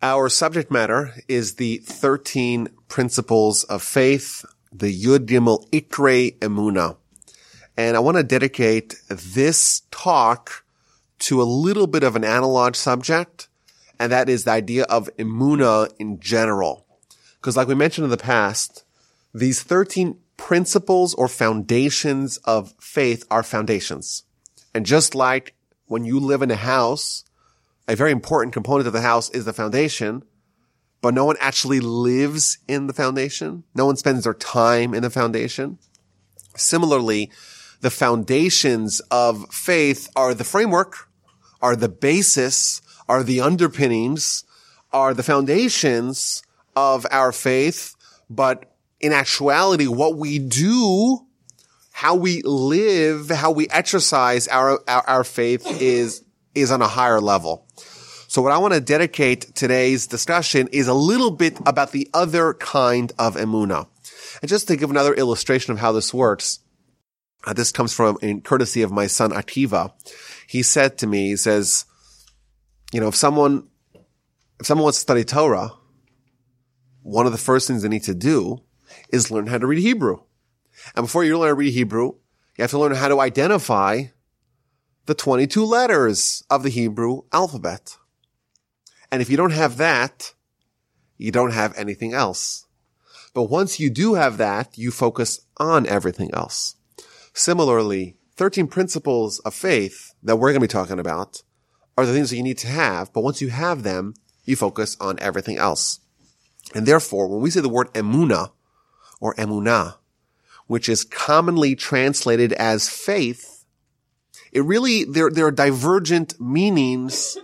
Our subject matter is the 13 principles of faith, the Yud Gimel Ikre Emuna. And I want to dedicate this talk to a little bit of an analog subject, and that is the idea of Emuna in general. Because like we mentioned in the past, these 13 principles or foundations of faith are foundations. And just like when you live in a house, a very important component of the house is the foundation, but no one actually lives in the foundation. No one spends their time in the foundation. Similarly, the foundations of faith are the framework, are the basis, are the underpinnings, are the foundations of our faith. But in actuality, what we do, how we live, how we exercise our, our, our faith is, is on a higher level. So what I want to dedicate today's discussion is a little bit about the other kind of emuna. And just to give another illustration of how this works, uh, this comes from in courtesy of my son Akiva. He said to me, he says, you know, if someone, if someone wants to study Torah, one of the first things they need to do is learn how to read Hebrew. And before you learn how to read Hebrew, you have to learn how to identify the 22 letters of the Hebrew alphabet. And if you don't have that, you don't have anything else. But once you do have that, you focus on everything else. Similarly, 13 principles of faith that we're going to be talking about are the things that you need to have. But once you have them, you focus on everything else. And therefore, when we say the word emuna or emunah, which is commonly translated as faith, it really, there, there are divergent meanings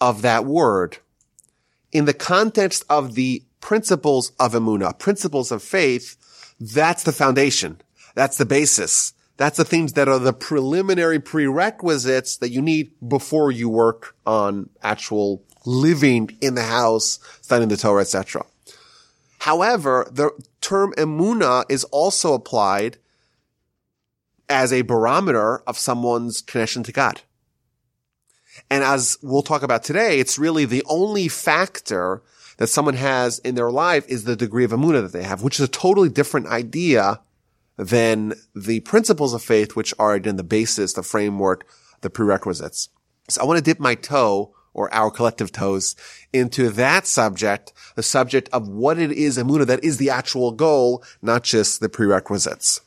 of that word. In the context of the principles of emuna, principles of faith, that's the foundation. That's the basis. That's the things that are the preliminary prerequisites that you need before you work on actual living in the house, studying the Torah, etc. However, the term emuna is also applied as a barometer of someone's connection to God. And as we'll talk about today, it's really the only factor that someone has in their life is the degree of amuna that they have, which is a totally different idea than the principles of faith, which are again the basis, the framework, the prerequisites. So I want to dip my toe or our collective toes into that subject, the subject of what it is amuna that is the actual goal, not just the prerequisites.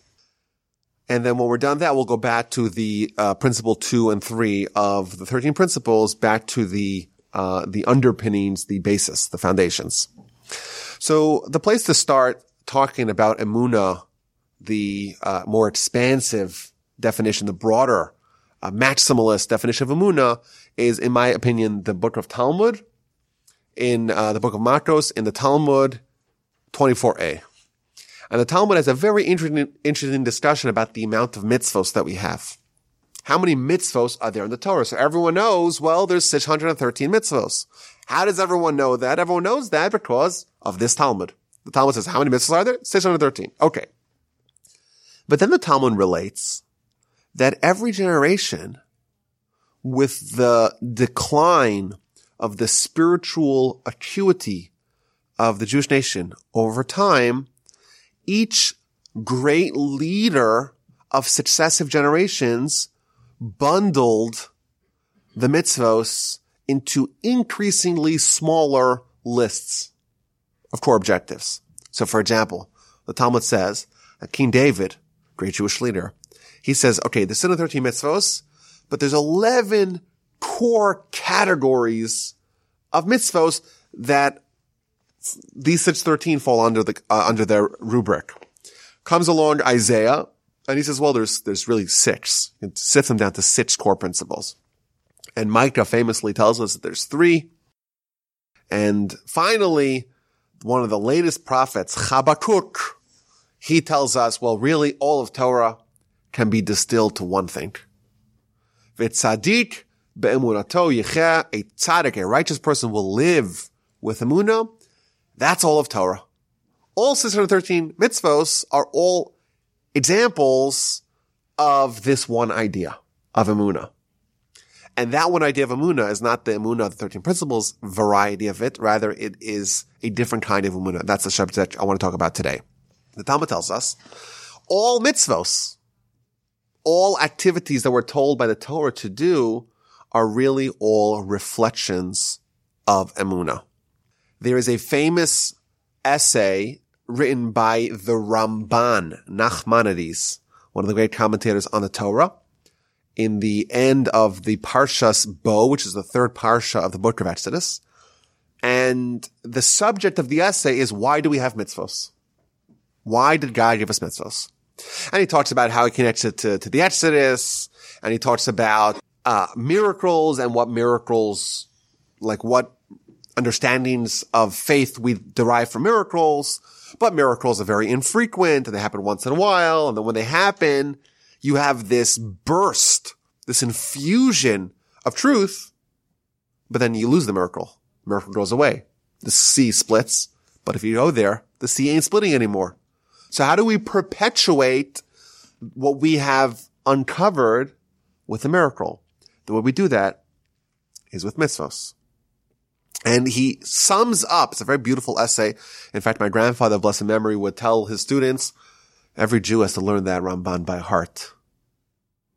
And then when we're done that, we'll go back to the uh, principle two and three of the 13 principles, back to the, uh, the underpinnings, the basis, the foundations. So the place to start talking about emuna, the uh, more expansive definition, the broader uh, maximalist definition of emuna is, in my opinion, the book of Talmud, in uh, the book of Makos, in the Talmud 24a. And the Talmud has a very interesting, interesting discussion about the amount of mitzvos that we have. How many mitzvos are there in the Torah? So everyone knows, well, there's 613 mitzvos. How does everyone know that? Everyone knows that because of this Talmud. The Talmud says, how many mitzvos are there? 613. Okay. But then the Talmud relates that every generation with the decline of the spiritual acuity of the Jewish nation over time each great leader of successive generations bundled the mitzvos into increasingly smaller lists of core objectives. So for example, the Talmud says that King David, great Jewish leader, he says, okay, the there's 13 mitzvos, but there's 11 core categories of mitzvos that these six thirteen fall under the uh, under their rubric. Comes along Isaiah, and he says, "Well, there's there's really six. It sets them down to six core principles." And Micah famously tells us that there's three. And finally, one of the latest prophets, Habakkuk, he tells us, well, really, all of Torah can be distilled to one thing. A tzaddik, a righteous person will live with emunah that's all of Torah. All 613 mitzvos are all examples of this one idea of Emunah. And that one idea of Amuna is not the Amuna of the 13 principles variety of it. Rather, it is a different kind of Amuna. That's the subject I want to talk about today. The Talmud tells us all mitzvos, all activities that we're told by the Torah to do are really all reflections of Emuna. There is a famous essay written by the Ramban, Nachmanides, one of the great commentators on the Torah, in the end of the Parshas Bo, which is the third Parsha of the book of Exodus. And the subject of the essay is why do we have mitzvos? Why did God give us mitzvos? And he talks about how he connects it to, to the Exodus, and he talks about uh, miracles and what miracles, like what understandings of faith we derive from miracles. But miracles are very infrequent and they happen once in a while. And then when they happen, you have this burst, this infusion of truth, but then you lose the miracle. Miracle goes away. The sea splits, but if you go there, the sea ain't splitting anymore. So how do we perpetuate what we have uncovered with a miracle? The way we do that is with mitzvos. And he sums up, it's a very beautiful essay. In fact, my grandfather, blessed memory, would tell his students, every Jew has to learn that Ramban by heart.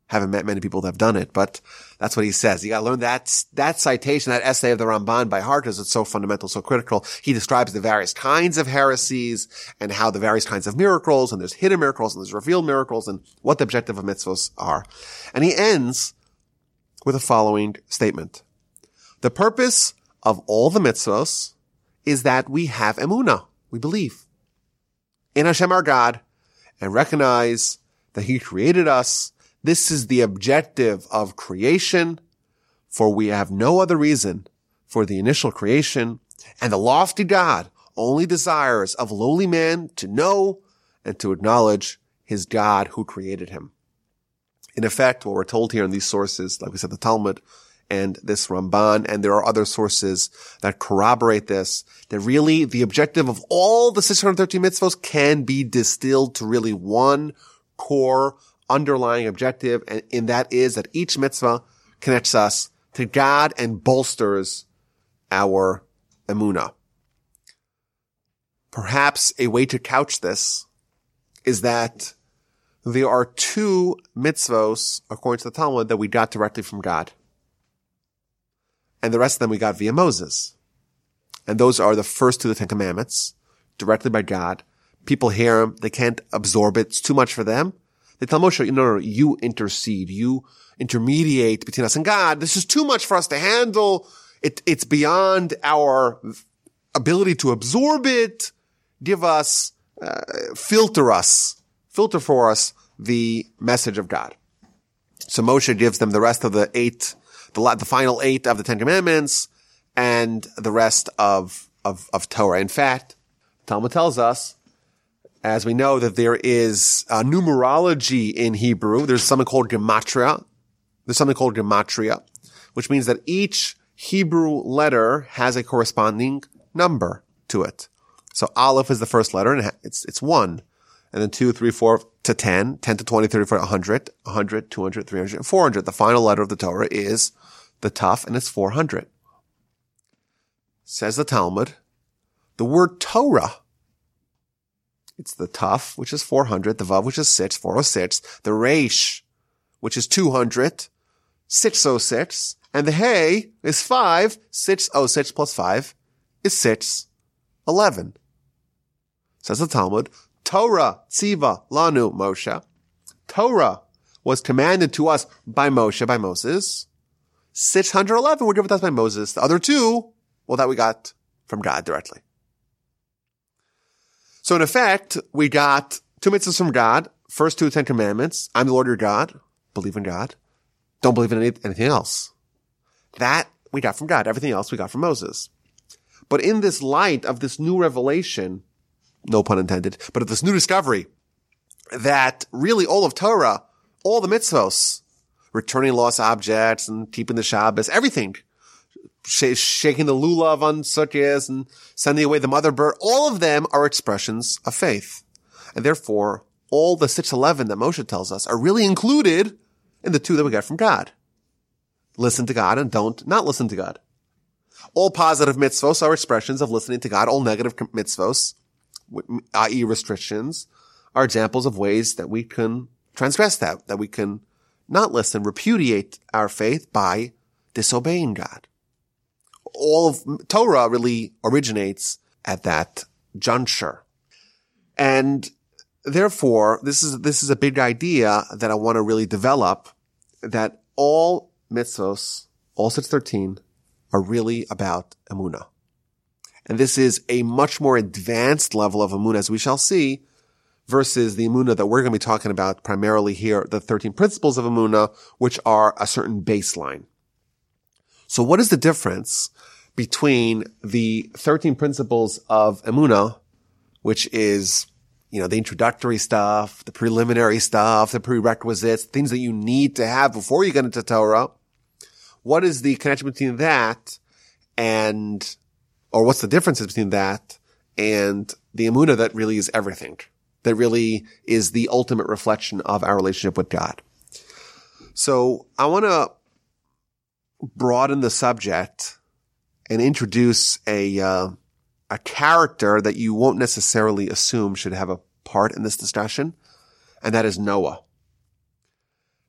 Haven't met many people that have done it, but that's what he says. You gotta learn that, that citation, that essay of the Ramban by heart because it's so fundamental, so critical. He describes the various kinds of heresies and how the various kinds of miracles, and there's hidden miracles and there's revealed miracles and what the objective of mitzvahs are. And he ends with the following statement. The purpose of all the mitzvos is that we have emuna. We believe in Hashem our God and recognize that he created us. This is the objective of creation, for we have no other reason for the initial creation and the lofty God only desires of lowly man to know and to acknowledge his God who created him. In effect, what we're told here in these sources, like we said, the Talmud, and this Ramban, and there are other sources that corroborate this, that really the objective of all the 613 mitzvahs can be distilled to really one core underlying objective, and in that is that each mitzvah connects us to God and bolsters our emuna. Perhaps a way to couch this is that there are two mitzvos, according to the Talmud, that we got directly from God and the rest of them we got via Moses. And those are the first two of the Ten Commandments, directly by God. People hear them, they can't absorb it, it's too much for them. They tell Moshe, no, no, no, you intercede, you intermediate between us and God. This is too much for us to handle. It, it's beyond our ability to absorb it. Give us, uh, filter us, filter for us the message of God. So Moshe gives them the rest of the eight the, the final eight of the Ten Commandments and the rest of, of, of Torah. In fact, Talmud tells us, as we know that there is a numerology in Hebrew, there's something called gematria. There's something called gematria, which means that each Hebrew letter has a corresponding number to it. So Aleph is the first letter and it's, it's one. And then two, three, four to 10, 10 to 20, 30, 40, 100, 100, 200, 300, 400. The final letter of the Torah is the Taf, and it's 400. Says the Talmud, the word Torah, it's the Taf, which is 400, the Vav, which is 6, 406, the Resh, which is 200, 606, and the Hey is 5, 606 plus 5 is 611. Says the Talmud, Torah, Tziva, Lanu, Moshe. Torah was commanded to us by Moshe, by Moses. 611 were given to us by Moses. The other two, well, that we got from God directly. So in effect, we got two mitzvahs from God. First two Ten Commandments. I'm the Lord your God. Believe in God. Don't believe in any, anything else. That we got from God. Everything else we got from Moses. But in this light of this new revelation, no pun intended, but of this new discovery that really all of Torah, all the mitzvos, returning lost objects and keeping the Shabbos, everything. Sh- shaking the lulav on sukkahs and sending away the mother bird. All of them are expressions of faith. And therefore, all the 611 that Moshe tells us are really included in the two that we got from God. listen to God and don't not listen to God. All positive mitzvos are expressions of listening to God. All negative mitzvos, i.e. restrictions, are examples of ways that we can transgress that, that we can not listen, repudiate our faith by disobeying God. All of Torah really originates at that juncture. And therefore, this is, this is a big idea that I want to really develop that all mitzvos, all 613, are really about emuna. And this is a much more advanced level of emuna, as we shall see, versus the emuna that we're going to be talking about primarily here, the 13 principles of emuna, which are a certain baseline. So what is the difference between the 13 principles of emuna, which is, you know, the introductory stuff, the preliminary stuff, the prerequisites, things that you need to have before you get into Torah. What is the connection between that and, or what's the differences between that and the emuna that really is everything? that really is the ultimate reflection of our relationship with God. So I want to broaden the subject and introduce a uh, a character that you won't necessarily assume should have a part in this discussion, and that is Noah.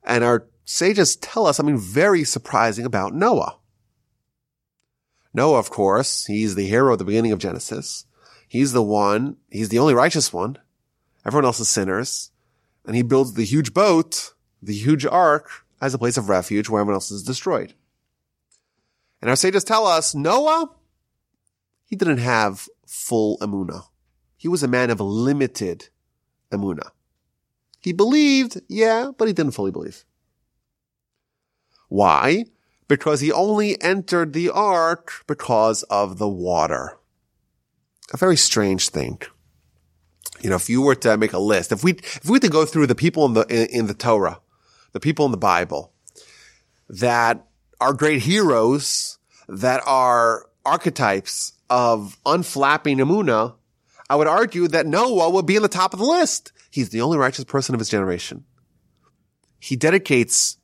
And our sages tell us something very surprising about Noah. Noah, of course, he's the hero at the beginning of Genesis. He's the one, he's the only righteous one. Everyone else is sinners. And he builds the huge boat, the huge ark, as a place of refuge where everyone else is destroyed. And our sages tell us Noah, he didn't have full emuna. He was a man of limited emuna. He believed, yeah, but he didn't fully believe. Why? Because he only entered the ark because of the water. A very strange thing you know, if you were to make a list, if we, if we were to go through the people in the, in, in the Torah, the people in the Bible that are great heroes, that are archetypes of unflapping emuna, I would argue that Noah would be in the top of the list. He's the only righteous person of his generation. He dedicates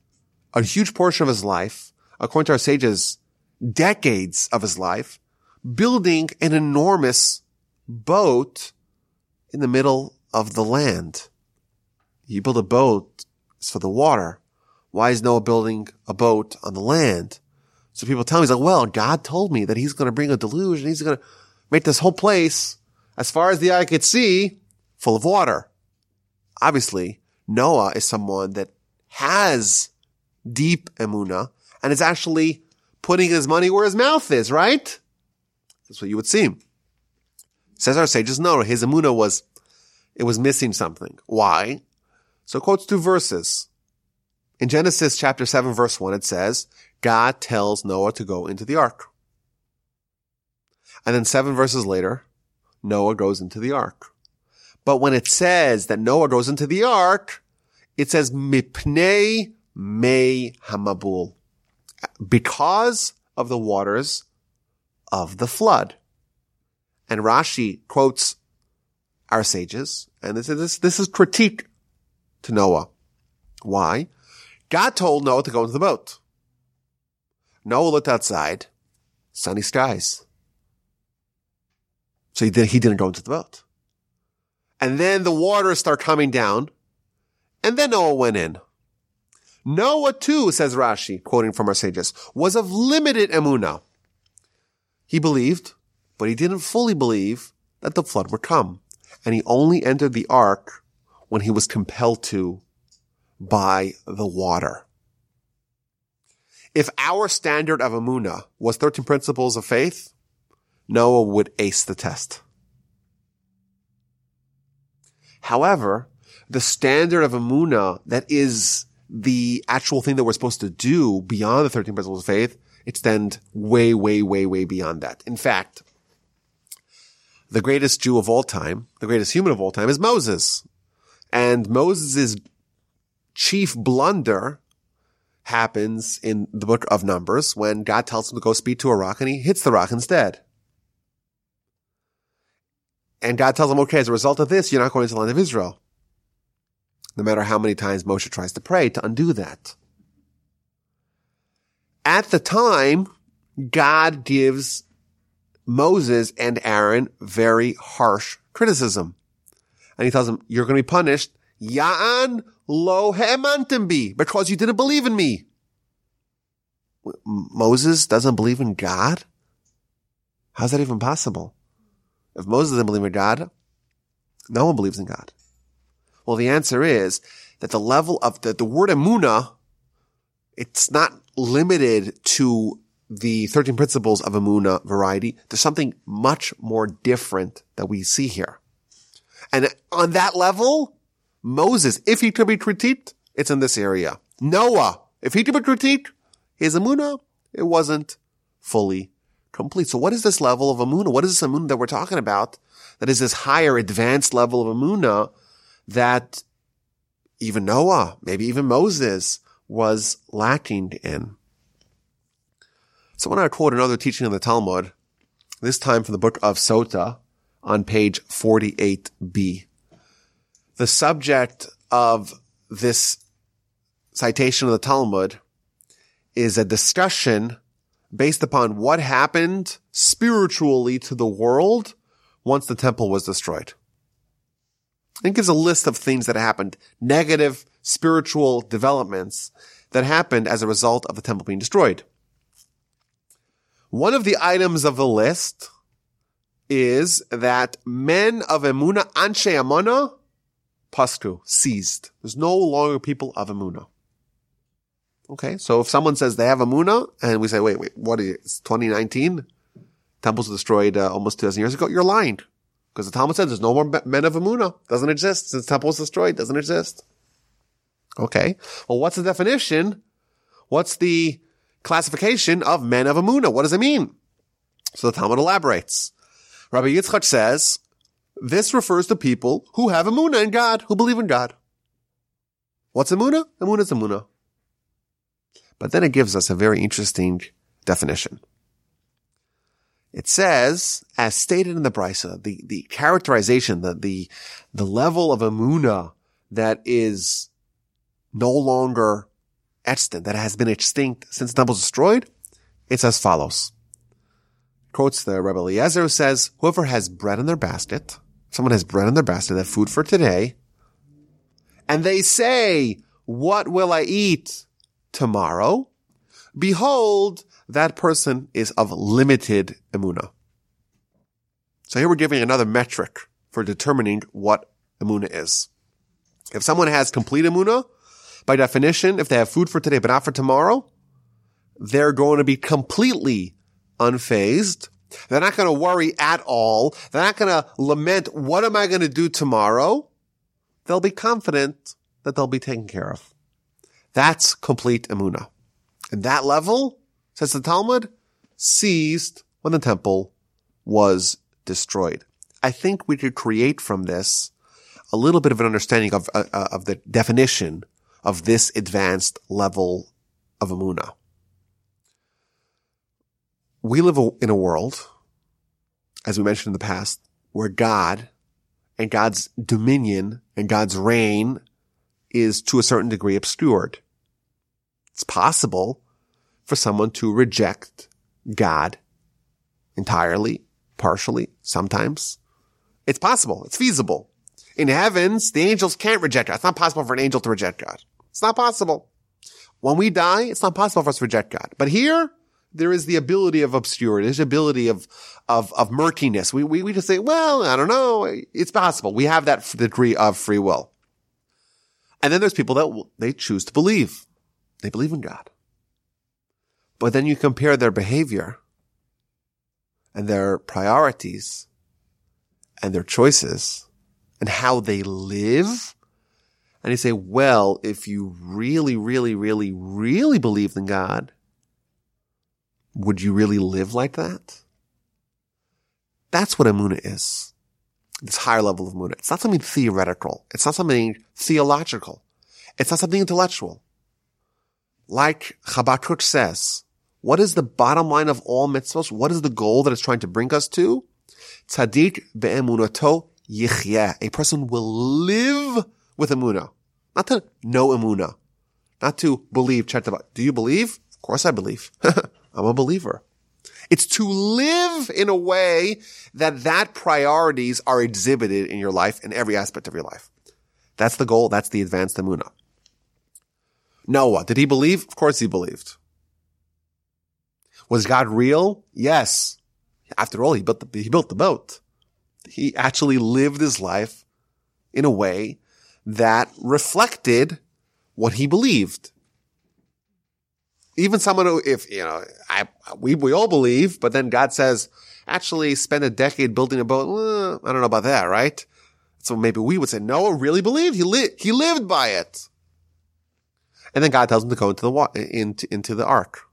a huge portion of his life, according to our sages, decades of his life, building an enormous boat in the middle of the land. You build a boat it's for the water. Why is Noah building a boat on the land? So people tell me, he's like, well, God told me that he's going to bring a deluge and he's going to make this whole place, as far as the eye could see, full of water. Obviously, Noah is someone that has deep emuna and is actually putting his money where his mouth is, right? That's what you would seem. Says our sages, no, his emuna was, it was missing something. Why? So quotes two verses. In Genesis chapter 7 verse 1, it says, God tells Noah to go into the ark. And then seven verses later, Noah goes into the ark. But when it says that Noah goes into the ark, it says mipnei me hamabul. Because of the waters of the flood. And Rashi quotes our sages, and this is, this is critique to Noah. Why? God told Noah to go into the boat. Noah looked outside, sunny skies. So he, did, he didn't go into the boat. And then the waters start coming down, and then Noah went in. Noah too, says Rashi, quoting from our sages, was of limited emuna. He believed but he didn't fully believe that the flood would come. And he only entered the ark when he was compelled to by the water. If our standard of Amuna was 13 principles of faith, Noah would ace the test. However, the standard of Amuna that is the actual thing that we're supposed to do beyond the 13 principles of faith extend way, way, way, way beyond that. In fact, the greatest Jew of all time, the greatest human of all time is Moses. And Moses' chief blunder happens in the book of Numbers when God tells him to go speak to a rock and he hits the rock instead. And God tells him, okay, as a result of this, you're not going to the land of Israel. No matter how many times Moshe tries to pray to undo that. At the time, God gives Moses and Aaron very harsh criticism. And he tells them, you're going to be punished. Ya'an lo he'emantim because you didn't believe in me. Moses doesn't believe in God? How's that even possible? If Moses doesn't believe in God, no one believes in God. Well, the answer is that the level of the, the word emuna, it's not limited to the 13 principles of emuna variety. There's something much more different that we see here. And on that level, Moses, if he could be critiqued, it's in this area. Noah, if he could be critiqued, his emuna, it wasn't fully complete. So what is this level of emuna? What is this emuna that we're talking about? That is this higher advanced level of emuna that even Noah, maybe even Moses was lacking in. So when I quote another teaching in the Talmud, this time from the book of Sota on page 48b. The subject of this citation of the Talmud is a discussion based upon what happened spiritually to the world once the temple was destroyed. It gives a list of things that happened, negative spiritual developments that happened as a result of the temple being destroyed. One of the items of the list is that men of Emuna, Anshe Amana, Pasku, ceased. There's no longer people of Emuna. Okay, so if someone says they have Amuna, and we say, wait, wait, what is it? It's 2019? Temples destroyed uh, almost 2,000 years ago. You're lying. Because the Talmud says there's no more men of Amuna. Doesn't exist. Since temple was destroyed, doesn't exist. Okay. Well, what's the definition? What's the classification of men of Amuna? What does it mean? So the Talmud elaborates. Rabbi Yitzchak says, this refers to people who have Amuna in God, who believe in God. What's Amuna? Amuna is Amuna. But then it gives us a very interesting definition. It says, as stated in the Brisa, the, the characterization, the, the, the level of Amuna that is no longer extant, that has been extinct since the temple was destroyed, it's as follows. Quotes the Rebbe Eliezer says, whoever has bread in their basket, someone has bread in their basket, have food for today, and they say, what will I eat tomorrow? Behold, that person is of limited emuna. So here we're giving another metric for determining what emuna is. If someone has complete emuna, by definition, if they have food for today but not for tomorrow, they're going to be completely unfazed. They're not going to worry at all. They're not going to lament, what am I going to do tomorrow? They'll be confident that they'll be taken care of. That's complete emuna. And that level, says the Talmud, ceased when the temple was destroyed. I think we could create from this a little bit of an understanding of, uh, uh of the definition of this advanced level of Amuna. We live in a world, as we mentioned in the past, where God and God's dominion and God's reign is to a certain degree obscured. It's possible for someone to reject God entirely, partially, sometimes. It's possible. It's feasible. In heavens, the angels can't reject God. It's not possible for an angel to reject God. It's not possible. When we die, it's not possible for us to reject God. But here, there is the ability of obscurity. There's the ability of, of, of murkiness. We, we, we just say, well, I don't know. It's possible. We have that degree of free will. And then there's people that they choose to believe. They believe in God. But then you compare their behavior and their priorities and their choices and how they live. And you say, well, if you really, really, really, really believed in God, would you really live like that? That's what Amuna is. This higher level of Amuna. It's not something theoretical. It's not something theological. It's not something intellectual. Like Habakkuk says, what is the bottom line of all mitzvahs? What is the goal that it's trying to bring us to? Tzaddik be'emunato yichyeh. A person will live with emuna. Not to know emuna. Not to believe, Do you believe? Of course I believe. I'm a believer. It's to live in a way that that priorities are exhibited in your life in every aspect of your life. That's the goal. That's the advanced Amunah. Noah, did he believe? Of course he believed. Was God real? Yes. After all, he built the, he built the boat. He actually lived his life in a way that reflected what he believed. Even someone who, if, you know, I, we, we all believe, but then God says, actually spend a decade building a boat. Well, I don't know about that, right? So maybe we would say, Noah really believed. He lived, he lived by it. And then God tells him to go into the wa- into, into the ark.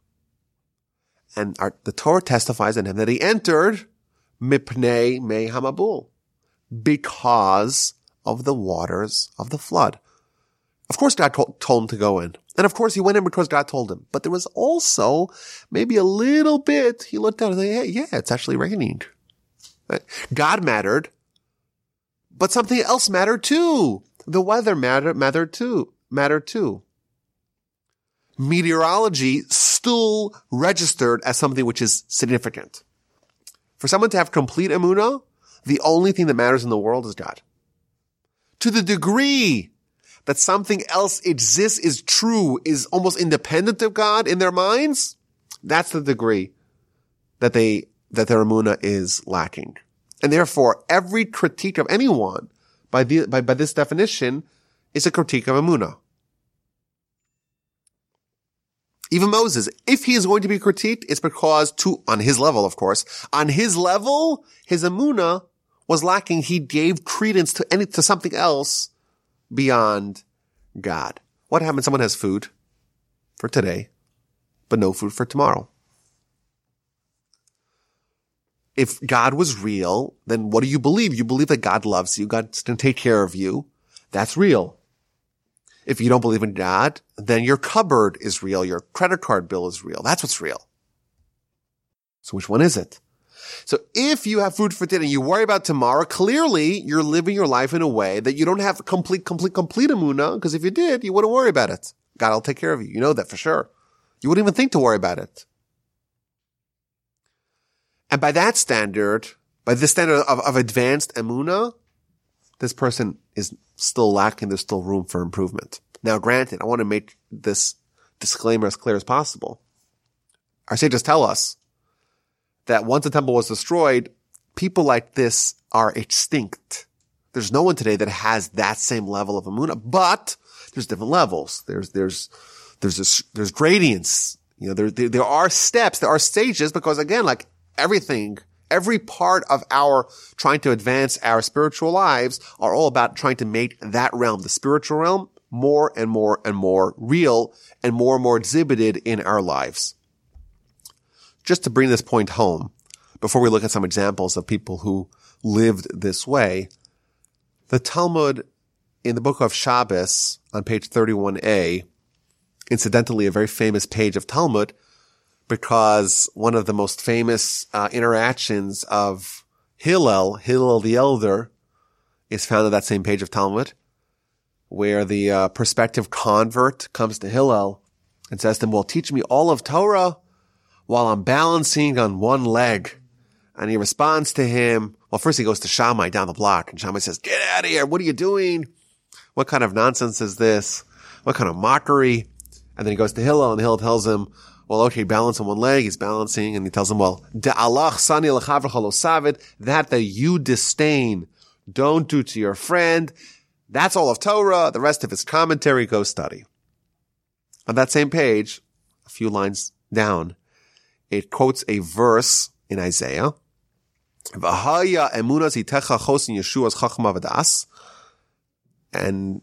And our, the Torah testifies in him that he entered mipnei mehamabul because of the waters of the flood. Of course, God told, told him to go in. And of course, he went in because God told him. But there was also maybe a little bit, he looked down and said, hey, yeah, it's actually raining. God mattered, but something else mattered too. The weather mattered, mattered too, mattered too. Meteorology still registered as something which is significant. For someone to have complete emuna, the only thing that matters in the world is God. To the degree that something else exists, is true, is almost independent of God in their minds, that's the degree that they, that their emuna is lacking. And therefore, every critique of anyone by the, by, by this definition is a critique of emuna. Even Moses, if he is going to be critiqued, it's because to, on his level, of course, on his level, his emuna was lacking. He gave credence to any, to something else beyond God. What happens? Someone has food for today, but no food for tomorrow. If God was real, then what do you believe? You believe that God loves you. God's going to take care of you. That's real. If you don't believe in God, then your cupboard is real. Your credit card bill is real. That's what's real. So which one is it? So if you have food for today and you worry about tomorrow, clearly you're living your life in a way that you don't have complete, complete, complete amuna, because if you did, you wouldn't worry about it. God will take care of you. You know that for sure. You wouldn't even think to worry about it. And by that standard, by this standard of, of advanced amuna, this person is still lacking. There's still room for improvement. Now, granted, I want to make this disclaimer as clear as possible. Our sages tell us that once the temple was destroyed, people like this are extinct. There's no one today that has that same level of amuna, but there's different levels. There's, there's, there's, this, there's gradients. You know, there, there, there are steps, there are stages because again, like everything, every part of our trying to advance our spiritual lives are all about trying to make that realm, the spiritual realm, more and more and more real and more and more exhibited in our lives. Just to bring this point home, before we look at some examples of people who lived this way, the Talmud in the book of Shabbos on page 31a, incidentally, a very famous page of Talmud, because one of the most famous uh, interactions of Hillel, Hillel the Elder, is found on that same page of Talmud, where the uh, prospective convert comes to Hillel and says to him, well, teach me all of Torah while I'm balancing on one leg. And he responds to him. Well, first he goes to Shammai down the block and Shammai says, get out of here. What are you doing? What kind of nonsense is this? What kind of mockery? And then he goes to Hillel and Hillel tells him, well, okay, balance on one leg. He's balancing and he tells him, well, that that you disdain, don't do to your friend. That's all of Torah. The rest of his commentary, go study. On that same page, a few lines down, it quotes a verse in Isaiah. And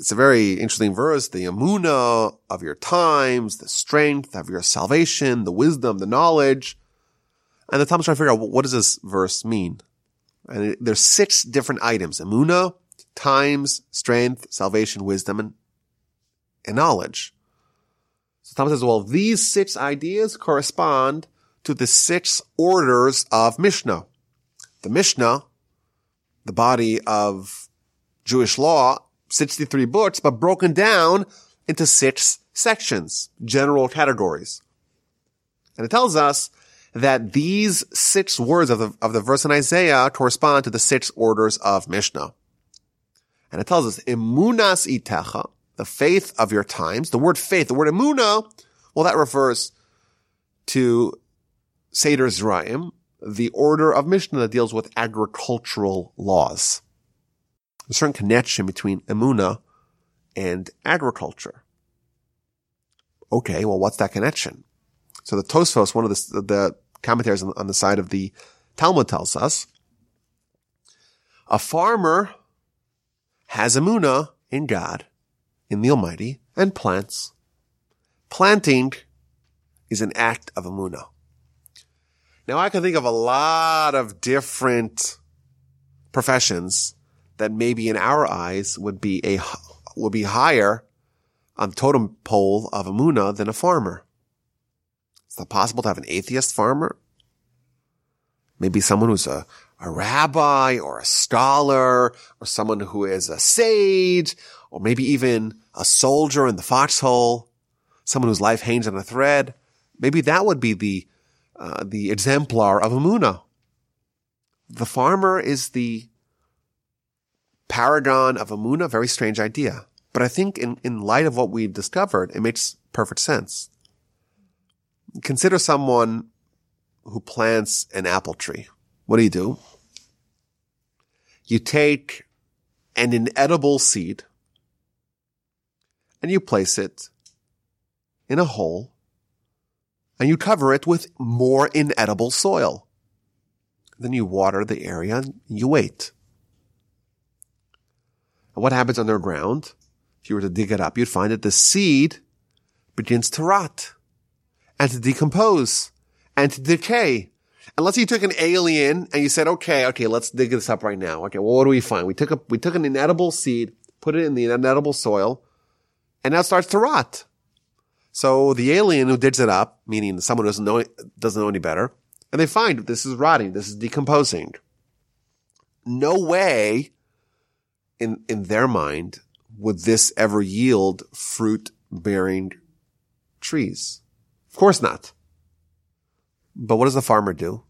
it's a very interesting verse. The emuna of your times, the strength of your salvation, the wisdom, the knowledge. And the Talmud's trying to figure out what does this verse mean? And there's six different items. Emuna, times, strength, salvation, wisdom, and, and knowledge. So Thomas says, well, these six ideas correspond to the six orders of Mishnah. The Mishnah, the body of Jewish law, 63 books, but broken down into six sections, general categories. And it tells us that these six words of the, of the verse in Isaiah correspond to the six orders of Mishnah. And it tells us, emunas itecha, the faith of your times. The word faith, the word emuna, well, that refers to Seder Zraim, the order of Mishnah that deals with agricultural laws. A certain connection between emuna and agriculture. Okay, well, what's that connection? So the Tosfos, one of the, the commentaries on, on the side of the Talmud tells us, a farmer has emuna in God in the Almighty and plants. Planting is an act of Amunah. Now I can think of a lot of different professions that maybe in our eyes would be a, would be higher on the totem pole of Amunah than a farmer. Is it possible to have an atheist farmer? Maybe someone who's a, a rabbi or a scholar or someone who is a sage or maybe even a soldier in the foxhole, someone whose life hangs on a thread. Maybe that would be the, uh, the exemplar of Amuna. The farmer is the paragon of Amuna. Very strange idea. But I think in, in light of what we've discovered, it makes perfect sense. Consider someone who plants an apple tree. What do you do? You take an inedible seed and you place it in a hole and you cover it with more inedible soil. Then you water the area and you wait. What happens underground? If you were to dig it up, you'd find that the seed begins to rot and to decompose and to decay. Unless you took an alien and you said, okay, okay, let's dig this up right now. Okay, well, what do we find? We took a, we took an inedible seed, put it in the inedible soil, and now it starts to rot. So the alien who digs it up, meaning someone who doesn't know, doesn't know any better, and they find this is rotting, this is decomposing. No way in, in their mind would this ever yield fruit bearing trees. Of course not. But what does the farmer do?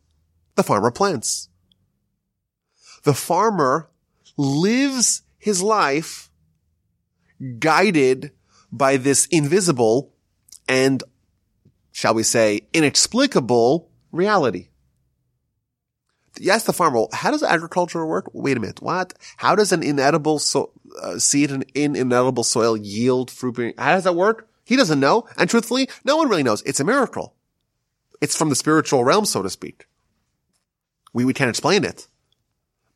The farmer plants. The farmer lives his life guided by this invisible and, shall we say, inexplicable reality. Yes, the farmer. How does agriculture work? Wait a minute. What? How does an inedible so, uh, seed in, in inedible soil yield fruit? How does that work? He doesn't know. And truthfully, no one really knows. It's a miracle. It's from the spiritual realm, so to speak. We, we can't explain it.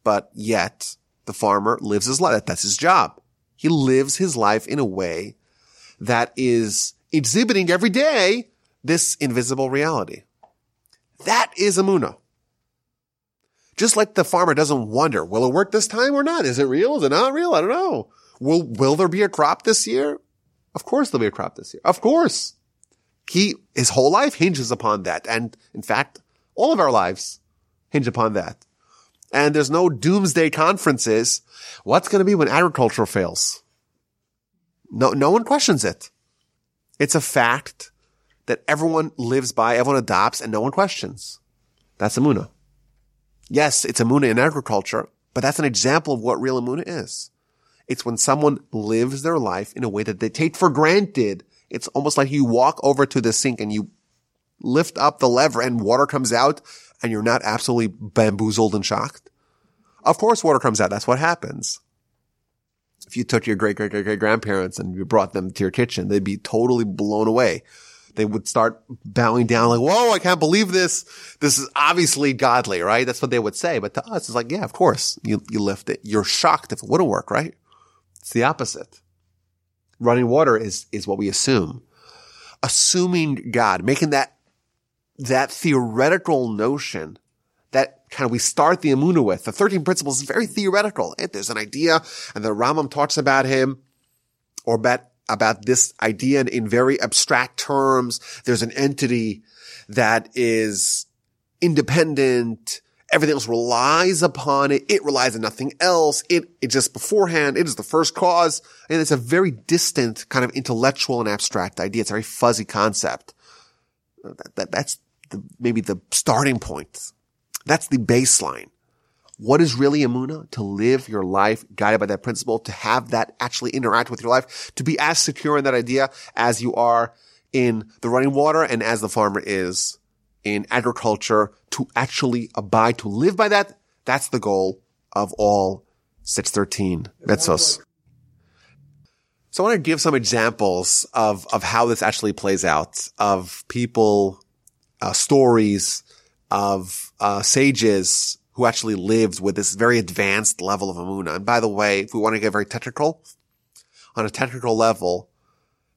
But yet, the farmer lives his life. That's his job. He lives his life in a way that is exhibiting every day this invisible reality. That is Amuna. Just like the farmer doesn't wonder, will it work this time or not? Is it real? Is it not real? I don't know. Will, will there be a crop this year? Of course there'll be a crop this year. Of course. He, his whole life hinges upon that. And in fact, all of our lives hinge upon that. And there's no doomsday conferences. What's going to be when agriculture fails? No, no one questions it. It's a fact that everyone lives by, everyone adopts, and no one questions. That's Amuna. Yes, it's Amuna in agriculture, but that's an example of what real Amuna is. It's when someone lives their life in a way that they take for granted. It's almost like you walk over to the sink and you lift up the lever and water comes out and you're not absolutely bamboozled and shocked. Of course water comes out. That's what happens if you took your great great great great grandparents and you brought them to your kitchen, they'd be totally blown away. They would start bowing down like, whoa, I can't believe this. This is obviously godly, right? That's what they would say. But to us, it's like, yeah, of course you, you lift it. You're shocked if it wouldn't work, right? It's the opposite. Running water is, is what we assume. Assuming God, making that, that theoretical notion that kind of we start the Amuna with. The 13 principles is very theoretical. There's an idea and the Rambam talks about him or about, about this idea in, very abstract terms. There's an entity that is independent Everything else relies upon it. It relies on nothing else. It, it just beforehand, it is the first cause. And it's a very distant kind of intellectual and abstract idea. It's a very fuzzy concept. That, that, that's the, maybe the starting point. That's the baseline. What is really Amuna? To live your life guided by that principle, to have that actually interact with your life, to be as secure in that idea as you are in the running water and as the farmer is in agriculture, to actually abide, to live by that. That's the goal of all 613 mitzvos. So I want to give some examples of, of how this actually plays out, of people, uh, stories, of uh, sages who actually lives with this very advanced level of Amuna. And by the way, if we want to get very technical, on a technical level,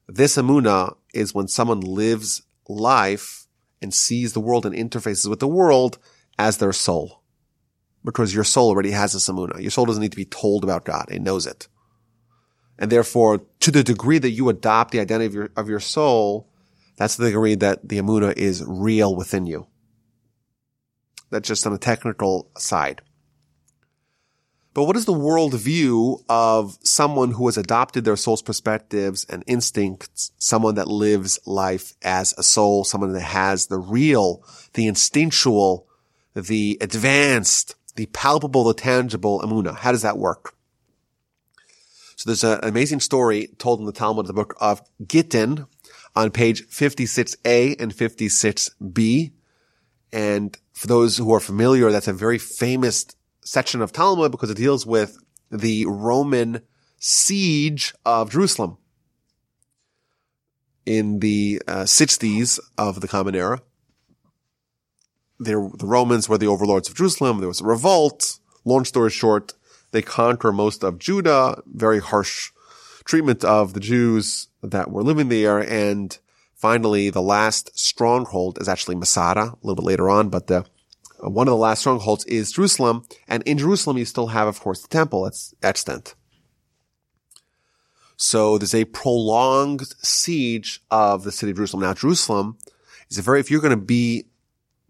this Amuna is when someone lives life and sees the world and interfaces with the world as their soul. Because your soul already has this Amuna. Your soul doesn't need to be told about God. It knows it. And therefore, to the degree that you adopt the identity of your, of your soul, that's the degree that the Amuna is real within you. That's just on a technical side. But what is the worldview of someone who has adopted their soul's perspectives and instincts, someone that lives life as a soul, someone that has the real, the instinctual, the advanced, the palpable, the tangible amuna? How does that work? So there's an amazing story told in the Talmud, the book of Gittin, on page 56a and 56b. And for those who are familiar, that's a very famous section of Talmud because it deals with the Roman siege of Jerusalem in the uh, 60s of the Common Era. There, the Romans were the overlords of Jerusalem. There was a revolt. Long story short, they conquer most of Judah. Very harsh treatment of the Jews that were living there. And finally, the last stronghold is actually Masada a little bit later on, but the uh, one of the last strongholds is Jerusalem, and in Jerusalem you still have, of course, the temple that's extant. So there's a prolonged siege of the city of Jerusalem. Now, Jerusalem is a very, if you're going to be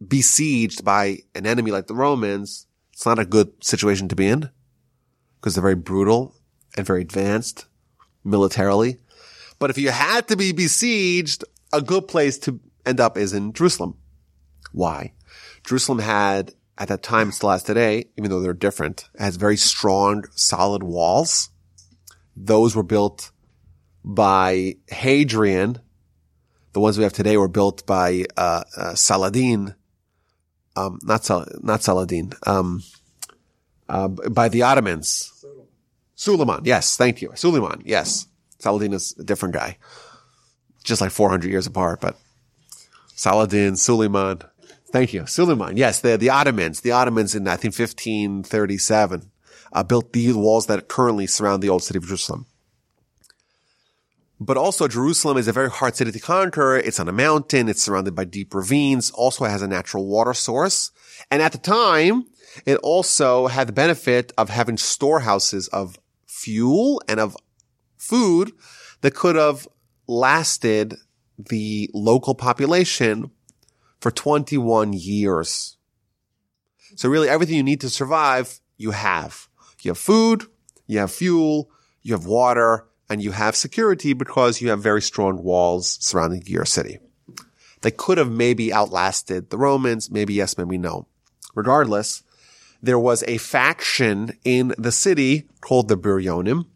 besieged by an enemy like the Romans, it's not a good situation to be in because they're very brutal and very advanced militarily. But if you had to be besieged, a good place to end up is in Jerusalem. Why? Jerusalem had, at that time, still has today, even though they're different, has very strong, solid walls. Those were built by Hadrian. The ones we have today were built by uh, uh, Saladin, um, not Sal- not Saladin, um, uh, by the Ottomans. Suleiman, yes, thank you. Suleiman, yes. Saladin is a different guy, just like 400 years apart, but Saladin, Suleiman, Thank you. Suleiman. Yes, the, the Ottomans, the Ottomans in, I think, 1537, uh, built the walls that currently surround the old city of Jerusalem. But also Jerusalem is a very hard city to conquer. It's on a mountain. It's surrounded by deep ravines. Also has a natural water source. And at the time, it also had the benefit of having storehouses of fuel and of food that could have lasted the local population for 21 years. So really everything you need to survive, you have. You have food, you have fuel, you have water, and you have security because you have very strong walls surrounding your city. They could have maybe outlasted the Romans, maybe yes, maybe no. Regardless, there was a faction in the city called the Biryonim.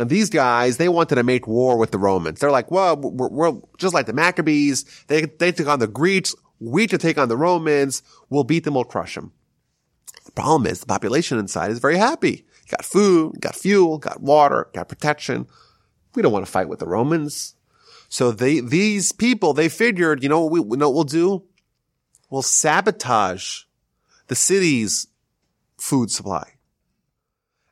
And these guys, they wanted to make war with the Romans. They're like, well, we're, we're just like the Maccabees. They, they took on the Greeks we to take on the Romans. We'll beat them. We'll crush them. The problem is the population inside is very happy. Got food, got fuel, got water, got protection. We don't want to fight with the Romans. So they, these people, they figured, you know what we, you know what we'll do? We'll sabotage the city's food supply.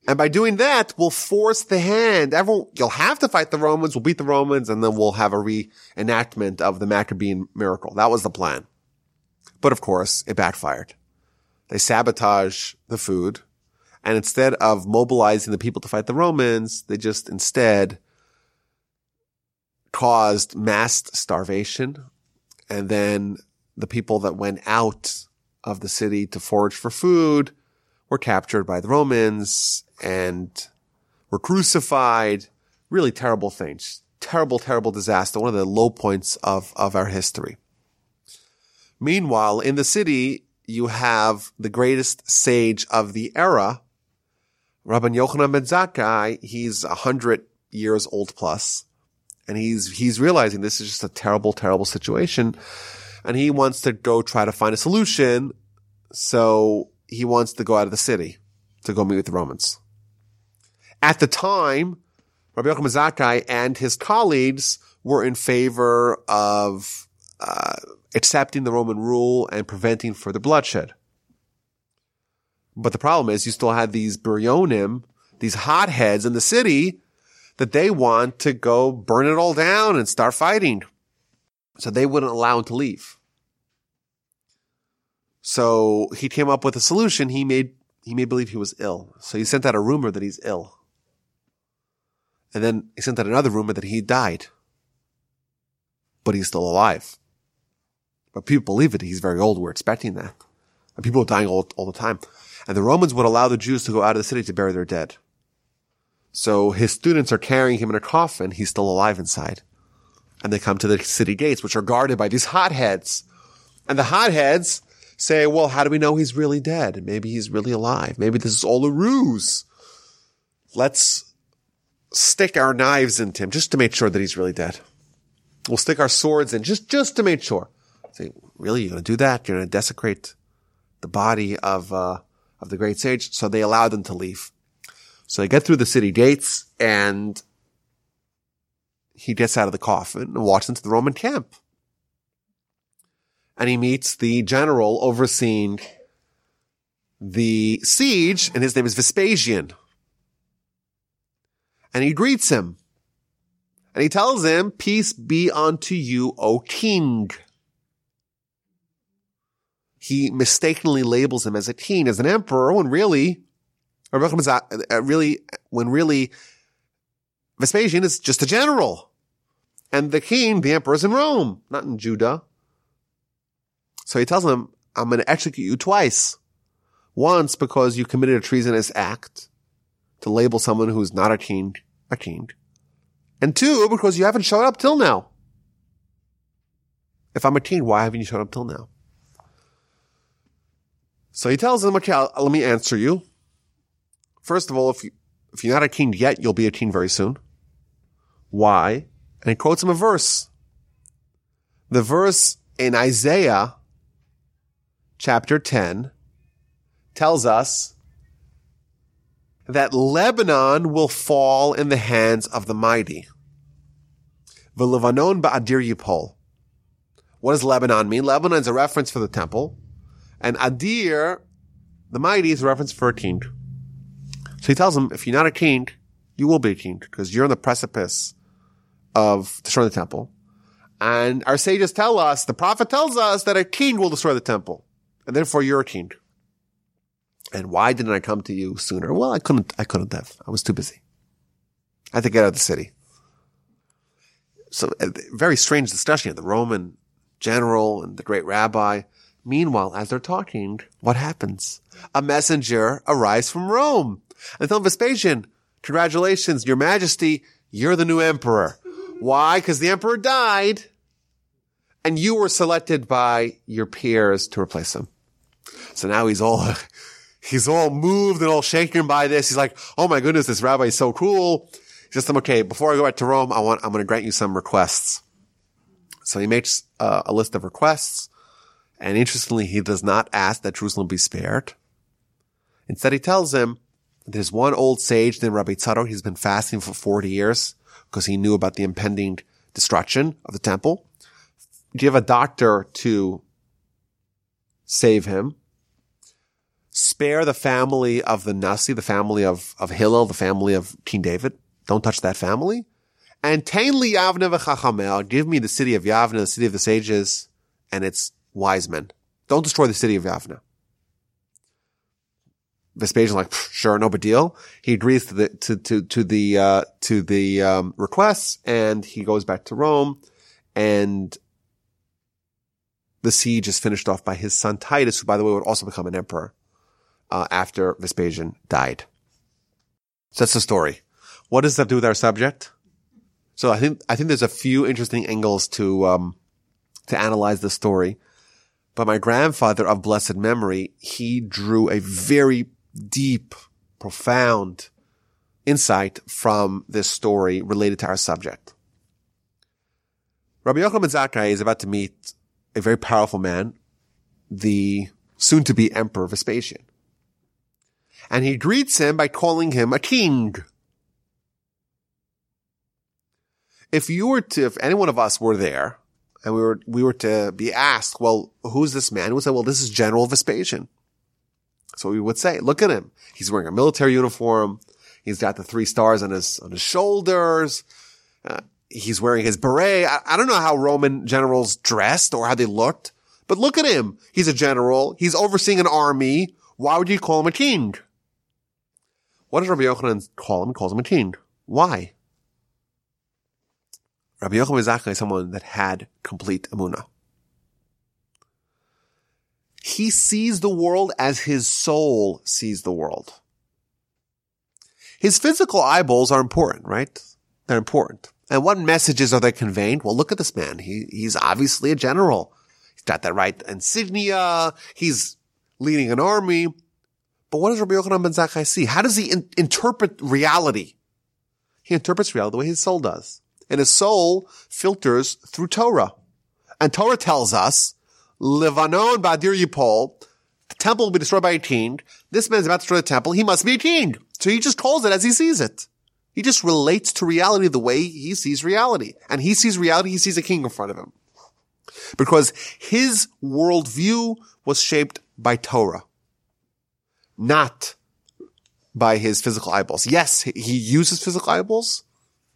And by doing that, we'll force the hand. Everyone, you'll have to fight the Romans. We'll beat the Romans and then we'll have a reenactment of the Maccabean miracle. That was the plan. But of course, it backfired. They sabotage the food. And instead of mobilizing the people to fight the Romans, they just instead caused mass starvation. And then the people that went out of the city to forage for food were captured by the Romans and were crucified. Really terrible things. Terrible, terrible disaster. One of the low points of, of our history. Meanwhile, in the city, you have the greatest sage of the era, Rabban Yochanan ben Zakkai. He's a hundred years old plus, and he's he's realizing this is just a terrible, terrible situation, and he wants to go try to find a solution. So he wants to go out of the city to go meet with the Romans. At the time, Rabbi Yochanan Zakkai and his colleagues were in favor of uh, accepting the Roman rule and preventing further bloodshed. But the problem is you still had these Biryonim, these hotheads in the city that they want to go burn it all down and start fighting. So they wouldn't allow him to leave. So he came up with a solution. He made, he made believe he was ill. So he sent out a rumor that he's ill. And then he sent out another rumor that he died. But he's still alive. But people believe it. He's very old. We're expecting that. And people are dying all, all the time. And the Romans would allow the Jews to go out of the city to bury their dead. So his students are carrying him in a coffin. He's still alive inside. And they come to the city gates, which are guarded by these hotheads. And the hotheads say, well, how do we know he's really dead? Maybe he's really alive. Maybe this is all a ruse. Let's stick our knives into him just to make sure that he's really dead. We'll stick our swords in just, just to make sure. Say, really? You're going to do that? You're going to desecrate the body of, uh, of the great sage? So they allow them to leave. So they get through the city gates and he gets out of the coffin and walks into the Roman camp. And he meets the general overseeing the siege and his name is Vespasian. And he greets him. And he tells him, peace be unto you, O king he mistakenly labels him as a king, as an emperor, when really, really, when really, Vespasian is just a general. And the king, the emperor is in Rome, not in Judah. So he tells him, I'm going to execute you twice. Once because you committed a treasonous act to label someone who's not a king, a king. And two, because you haven't showed up till now. If I'm a king, why haven't you showed up till now? So he tells him, okay, I'll, let me answer you. First of all, if you, if you're not a king yet, you'll be a king very soon. Why? And he quotes him a verse. The verse in Isaiah chapter 10 tells us that Lebanon will fall in the hands of the mighty. V'levanon ba'adir yipol. What does Lebanon mean? Lebanon is a reference for the temple. And Adir, the mighty, is a reference for a king. So he tells him, if you're not a king, you will be a king because you're on the precipice of destroying the temple. And our sages tell us, the prophet tells us that a king will destroy the temple. And therefore you're king. And why didn't I come to you sooner? Well, I couldn't, I couldn't have. I was too busy. I had to get out of the city. So a very strange discussion. The Roman general and the great rabbi Meanwhile, as they're talking, what happens? A messenger arrives from Rome and tells Vespasian, congratulations, your majesty, you're the new emperor. Why? Because the emperor died and you were selected by your peers to replace him. So now he's all, he's all moved and all shaken by this. He's like, oh my goodness, this rabbi is so cool. He says okay, before I go back to Rome, I want, I'm going to grant you some requests. So he makes uh, a list of requests. And interestingly, he does not ask that Jerusalem be spared. Instead, he tells him there's one old sage named Rabbi Tzadok. He's been fasting for 40 years because he knew about the impending destruction of the temple. Do you have a doctor to save him? Spare the family of the Nasi, the family of, of Hillel, the family of King David. Don't touch that family. And Tainli Yavne v'chachamel, give me the city of Yavne, the city of the sages, and its wise men. Don't destroy the city of Yavna. Vespasian's like, sure, no big deal. He agrees to the, to, to, to the, uh, to the, um, requests and he goes back to Rome and the siege is finished off by his son Titus, who by the way would also become an emperor uh, after Vespasian died. So that's the story. What does that do with our subject? So I think I think there's a few interesting angles to um, to analyze the story. But my grandfather of blessed memory, he drew a very deep, profound insight from this story related to our subject. Rabbi Yochanan ben Zakkai is about to meet a very powerful man, the soon to be Emperor Vespasian. And he greets him by calling him a king. If you were to, if any one of us were there and we were, we were to be asked, well, who's this man? We would say, well, this is General Vespasian. So we would say, look at him. He's wearing a military uniform. He's got the three stars on his, on his shoulders. Uh, he's wearing his beret. I, I don't know how Roman generals dressed or how they looked, but look at him. He's a general. He's overseeing an army. Why would you call him a king? What does Rabbi Yochanan call him? He calls him a king. Why? Rabbi Yochanan is actually someone that had complete emuna. He sees the world as his soul sees the world. His physical eyeballs are important, right? They're important. And what messages are they conveying? Well, look at this man. He, he's obviously a general. He's got that right insignia. He's leading an army. But what does Rabbi Yochanan ben Zakkai see? How does he in- interpret reality? He interprets reality the way his soul does. And his soul filters through Torah. And Torah tells us, Levanon Badir Yipol, the temple will be destroyed by a king. This man's about to destroy the temple. He must be a king. So he just calls it as he sees it. He just relates to reality the way he sees reality. And he sees reality, he sees a king in front of him. Because his worldview was shaped by Torah, not by his physical eyeballs. Yes, he uses physical eyeballs.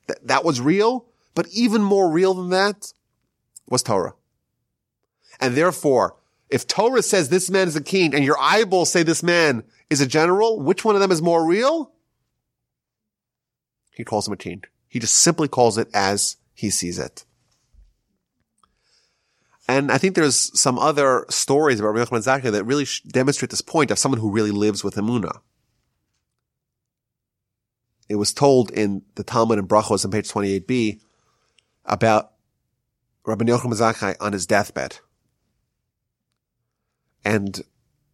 Th- that was real, but even more real than that was Torah. And therefore, if Torah says this man is a king and your eyeballs say this man is a general, which one of them is more real? He calls him a king. He just simply calls it as he sees it. And I think there's some other stories about Rabbi Yochanan that really demonstrate this point of someone who really lives with Emunah. It was told in the Talmud and Brachos on page 28b about Rabbi Yochanan Zakkai on his deathbed. And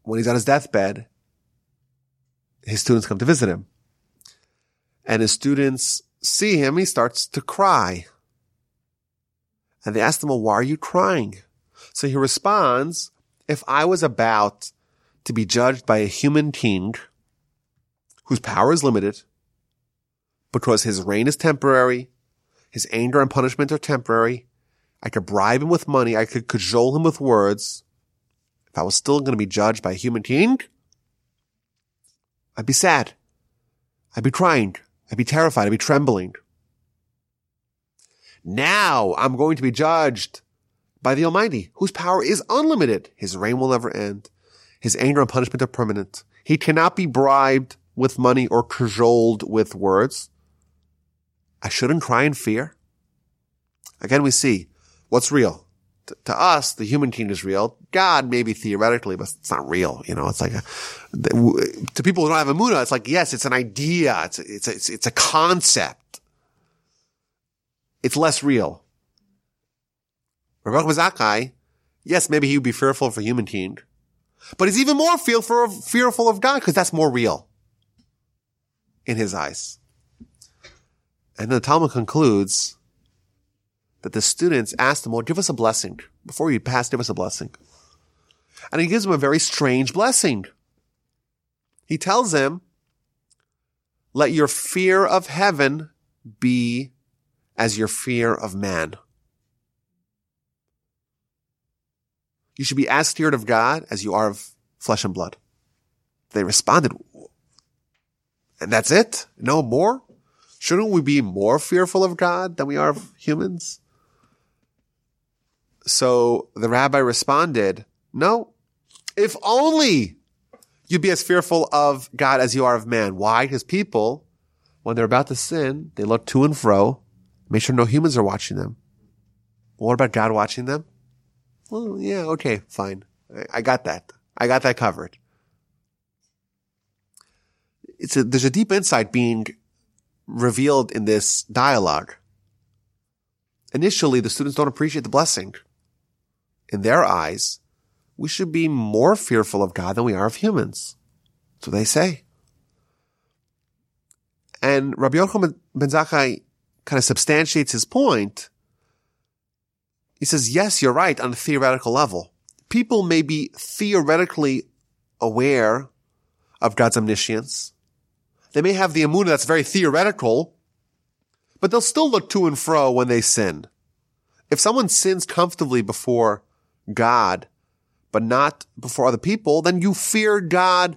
when he's on his deathbed, his students come to visit him and his students see him, he starts to cry. And they ask him, well, why are you crying? So he responds, if I was about to be judged by a human king whose power is limited because his reign is temporary, his anger and punishment are temporary, I could bribe him with money, I could cajole him with words. If I was still going to be judged by a human king, I'd be sad. I'd be crying. I'd be terrified. I'd be trembling. Now I'm going to be judged by the Almighty, whose power is unlimited. His reign will never end. His anger and punishment are permanent. He cannot be bribed with money or cajoled with words. I shouldn't cry in fear. Again, we see what's real. T- to us, the human king is real. God, maybe theoretically, but it's not real. You know, it's like a, to people who don't have a Emunah, it's like, yes, it's an idea. It's, a, it's, a, it's a concept. It's less real. Rabbi Zakkai, yes, maybe he would be fearful of a human king, but he's even more fearful, fearful of God because that's more real in his eyes. And then the Talmud concludes that the students asked him, well, give us a blessing. Before you pass, give us a blessing. And he gives him a very strange blessing. He tells him, let your fear of heaven be as your fear of man. You should be as feared of God as you are of flesh and blood. They responded, and that's it? No more? Shouldn't we be more fearful of God than we are of humans? So the rabbi responded, no, if only you'd be as fearful of God as you are of man. Why? Because people, when they're about to sin, they look to and fro, make sure no humans are watching them. What about God watching them? Well, yeah, okay, fine. I, I got that. I got that covered. It's a, there's a deep insight being revealed in this dialogue. Initially, the students don't appreciate the blessing. In their eyes, we should be more fearful of God than we are of humans. So they say. And Rabbi Yochanan ben Zakkai kind of substantiates his point. He says, yes, you're right on a theoretical level. People may be theoretically aware of God's omniscience. They may have the emunah that's very theoretical, but they'll still look to and fro when they sin. If someone sins comfortably before God, but not before other people, then you fear God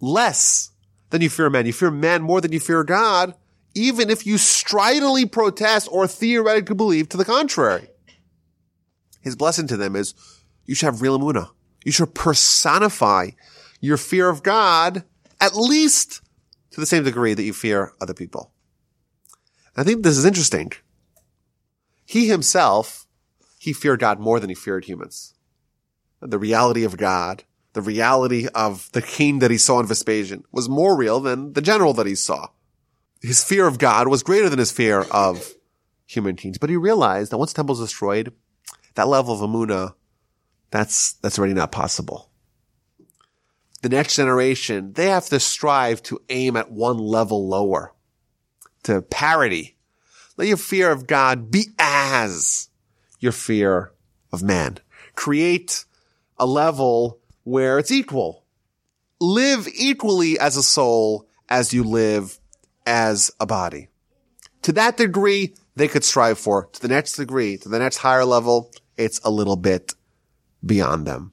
less than you fear man. You fear man more than you fear God, even if you stridently protest or theoretically believe to the contrary. His blessing to them is you should have real emunah. You should personify your fear of God at least to the same degree that you fear other people. I think this is interesting. He himself, he feared God more than he feared humans. The reality of God, the reality of the king that he saw in Vespasian was more real than the general that he saw. His fear of God was greater than his fear of human kings. But he realized that once the temple destroyed, that level of emunah, that's, that's already not possible. The next generation, they have to strive to aim at one level lower to parity. Let your fear of God be as your fear of man. Create a level where it's equal. Live equally as a soul as you live as a body. To that degree, they could strive for. To the next degree, to the next higher level, it's a little bit beyond them.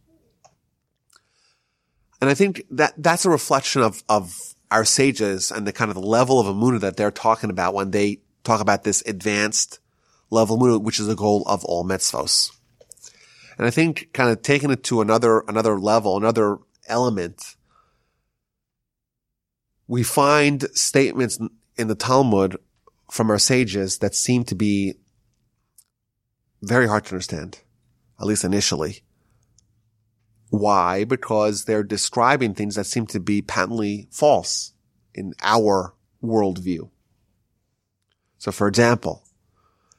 And I think that that's a reflection of, of our sages and the kind of level of emunah that they're talking about when they talk about this advanced level of which is the goal of all mitzvos. And I think kind of taking it to another, another level, another element, we find statements in the Talmud from our sages that seem to be very hard to understand, at least initially. Why? Because they're describing things that seem to be patently false in our worldview. So for example,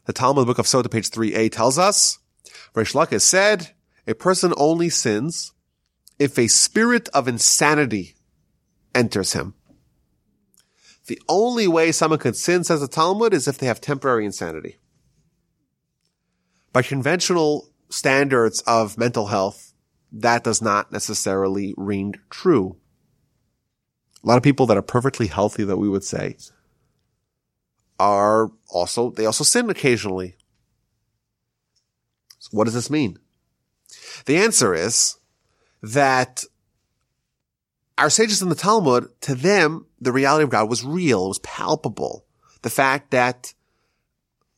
the Talmud book of Sota, page 3a tells us, Reish Lakish said, a person only sins if a spirit of insanity enters him. The only way someone can sin, says the Talmud, is if they have temporary insanity. By conventional standards of mental health, that does not necessarily ring true. A lot of people that are perfectly healthy that we would say are also, they also sin occasionally. So what does this mean? The answer is that our sages in the Talmud, to them, the reality of God was real. It was palpable. The fact that,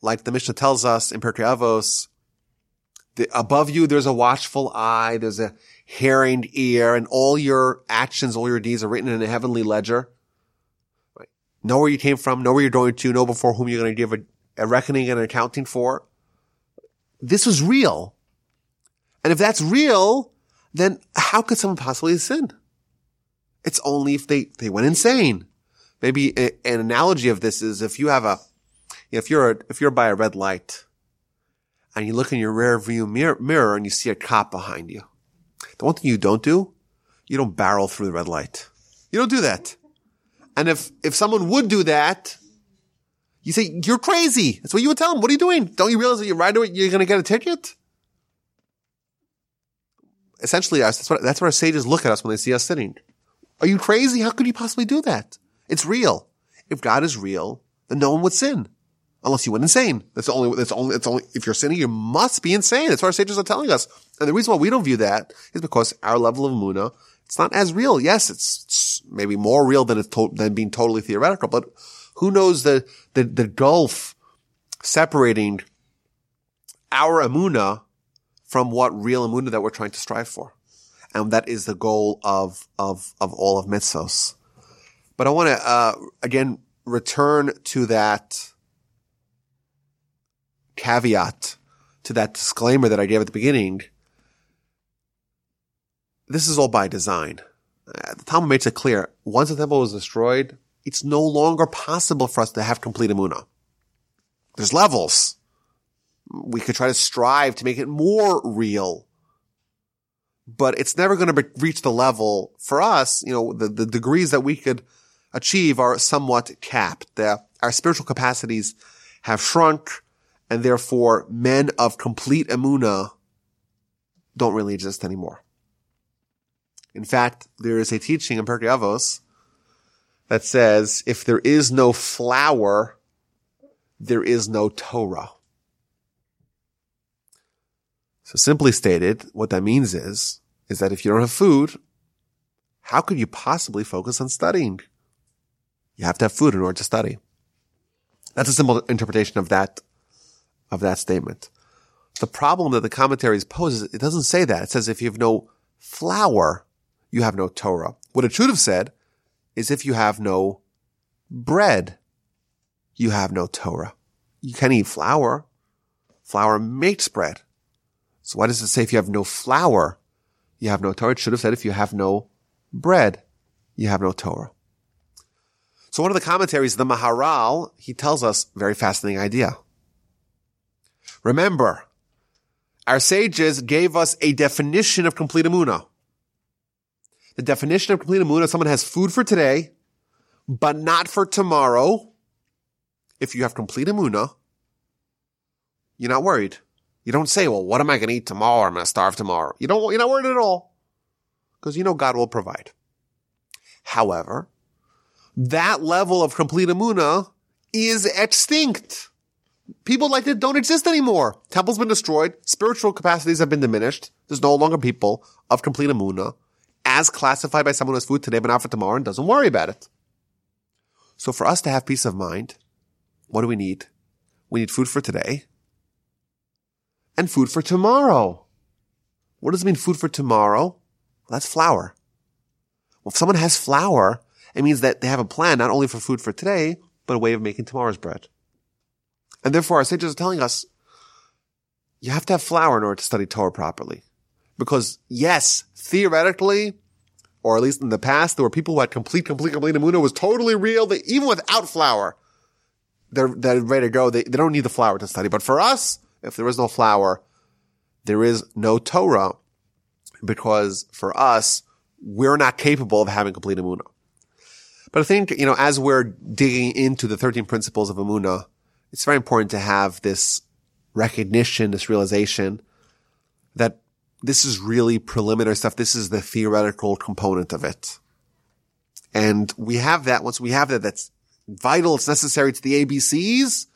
like the Mishnah tells us in Pirkei Avos, the, above you, there's a watchful eye, there's a hearing ear, and all your actions, all your deeds are written in a heavenly ledger. Right? Know where you came from, know where you're going to, know before whom you're going to give a, a reckoning and an accounting for this was real. And if that's real, then how could someone possibly sin? It's only if they, they went insane. Maybe a, an analogy of this is if you have a, if you're, if you're by a red light and you look in your rear view mirror, mirror and you see a cop behind you. The one thing you don't do, you don't barrel through the red light. You don't do that. And if, if someone would do that, you say, you're crazy. That's what you would tell them. What are you doing? Don't you realize that you're away, you're going to get a ticket? Essentially, that's what, that's what our sages look at us when they see us sitting. Are you crazy? How could you possibly do that? It's real. If God is real, then no one would sin. Unless you went insane. That's only, that's only, it's only, if you're sinning, you must be insane. That's what our sages are telling us. And the reason why we don't view that is because our level of emunah, it's not as real. Yes, it's, it's maybe more real than it's to, than being totally theoretical, but who knows the, the, the gulf separating our emunah from what real emunah that we're trying to strive for. And that is the goal of, of, of all of mitzvos. But I want to, uh, again, return to that caveat to that disclaimer that I gave at the beginning, this is all by design. Uh, the Talmud makes it clear. Once the temple was destroyed, it's no longer possible for us to have complete emunah. There's levels. We could try to strive to make it more real, but it's never going to reach the level for us. You know, the, the degrees that we could achieve are somewhat capped. The, our spiritual capacities have shrunk, and therefore men of complete emuna don't really exist anymore. In fact, there is a teaching in Pirkei Avos that says if there is no flour, there is no Torah. So simply stated, what that means is, is that if you don't have food, how could you possibly focus on studying? You have to have food in order to study. That's a simple interpretation of that, of that statement. The problem that the commentaries pose is it doesn't say that. It says if you have no flour, you have no Torah. What it should have said is if you have no bread, you have no Torah. You can eat flour. Flour makes bread. So why does it say if you have no flour, you have no Torah? It should have said if you have no bread, you have no Torah. So one of the commentaries, the Maharal, he tells us very fascinating idea. Remember, our sages gave us a definition of complete emunah. The definition of complete emunah, someone has food for today, but not for tomorrow. If you have complete emunah, you're not worried. You don't say, well, what am I going to eat tomorrow? I'm going to starve tomorrow. You don't, you're not worried at all. Because you know God will provide. However, that level of complete emunah is extinct. People like that don't exist anymore. Temple's been destroyed. Spiritual capacities have been diminished. There's no longer people of complete emunah as classified by someone has food today but not for tomorrow and doesn't worry about it. So for us to have peace of mind, what do we need? We need food for today and food for tomorrow. What does it mean food for tomorrow? Well, that's flour. Well, if someone has flour, it means that they have a plan not only for food for today, but a way of making tomorrow's bread. And therefore our sages are telling us, you have to have flour in order to study Torah properly. Because yes, theoretically, or at least in the past, there were people who had complete, complete, complete emunah was totally real. They, even without flour, they're, they're ready to go. They, they don't need the flour to study. But for us, if there is no flour, there is no Torah because for us, we're not capable of having complete emunah. But I think, you know, as we're digging into the 13 principles of emunah, it's very important to have this recognition, this realization that this is really preliminary stuff. This is the theoretical component of it. And we have that. Once we have that, that's vital. It's necessary to the ABCs.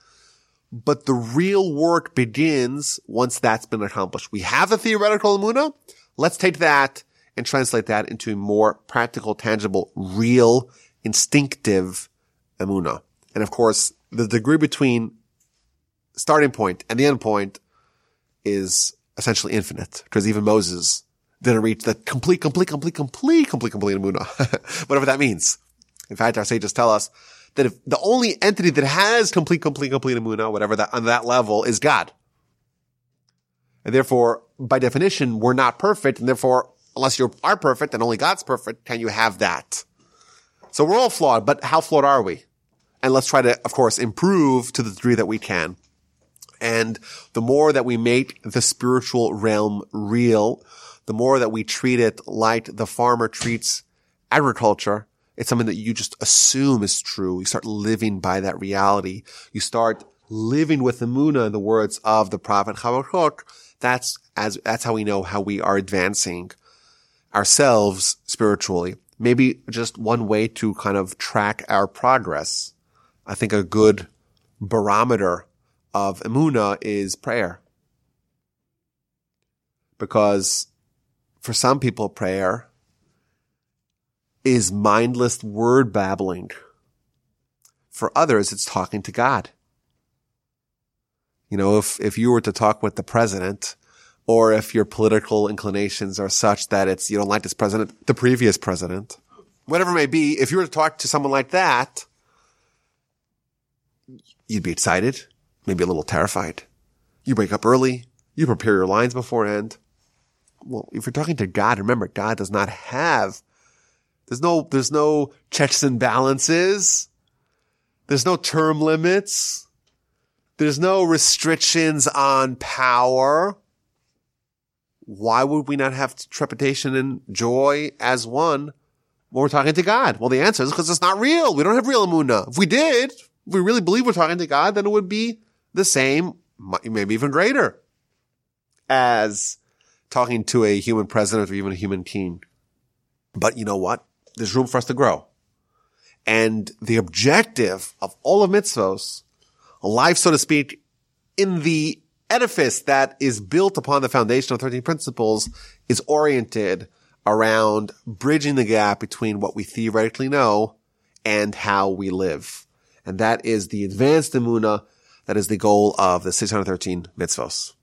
But the real work begins once that's been accomplished. We have a theoretical Amuna. Let's take that and translate that into a more practical, tangible, real, instinctive Amuna. And of course, the degree between starting point and the end point is essentially infinite because even Moses didn't reach the complete, complete, complete, complete, complete, complete Amuna. Whatever that means. In fact, our sages tell us that if the only entity that has complete, complete, complete Amuna, whatever that, on that level is God. And therefore, by definition, we're not perfect. And therefore, unless you are perfect and only God's perfect, can you have that? So we're all flawed, but how flawed are we? And let's try to, of course, improve to the degree that we can. And the more that we make the spiritual realm real, the more that we treat it like the farmer treats agriculture, it's something that you just assume is true. You start living by that reality. You start living with the Muna in the words of the prophet Habakkuk. That's as, that's how we know how we are advancing ourselves spiritually. Maybe just one way to kind of track our progress. I think a good barometer of Emuna is prayer. Because for some people, prayer is mindless word babbling. For others, it's talking to God. You know, if, if you were to talk with the president, or if your political inclinations are such that it's, you don't like this president, the previous president, whatever it may be, if you were to talk to someone like that, you'd be excited maybe a little terrified. You wake up early. You prepare your lines beforehand. Well, if you're talking to God, remember, God does not have, there's no, there's no checks and balances. There's no term limits. There's no restrictions on power. Why would we not have trepidation and joy as one when we're talking to God? Well, the answer is because it's not real. We don't have real Amunah. If we did, we really believe we're talking to God, then it would be the same, maybe even greater as talking to a human president or even a human king. But you know what? There's room for us to grow. And the objective of all of mitzvos, life, so to speak, in the edifice that is built upon the foundation of 13 principles is oriented around bridging the gap between what we theoretically know and how we live. And that is the advanced emuna. That is the goal of the 613 mitzvos.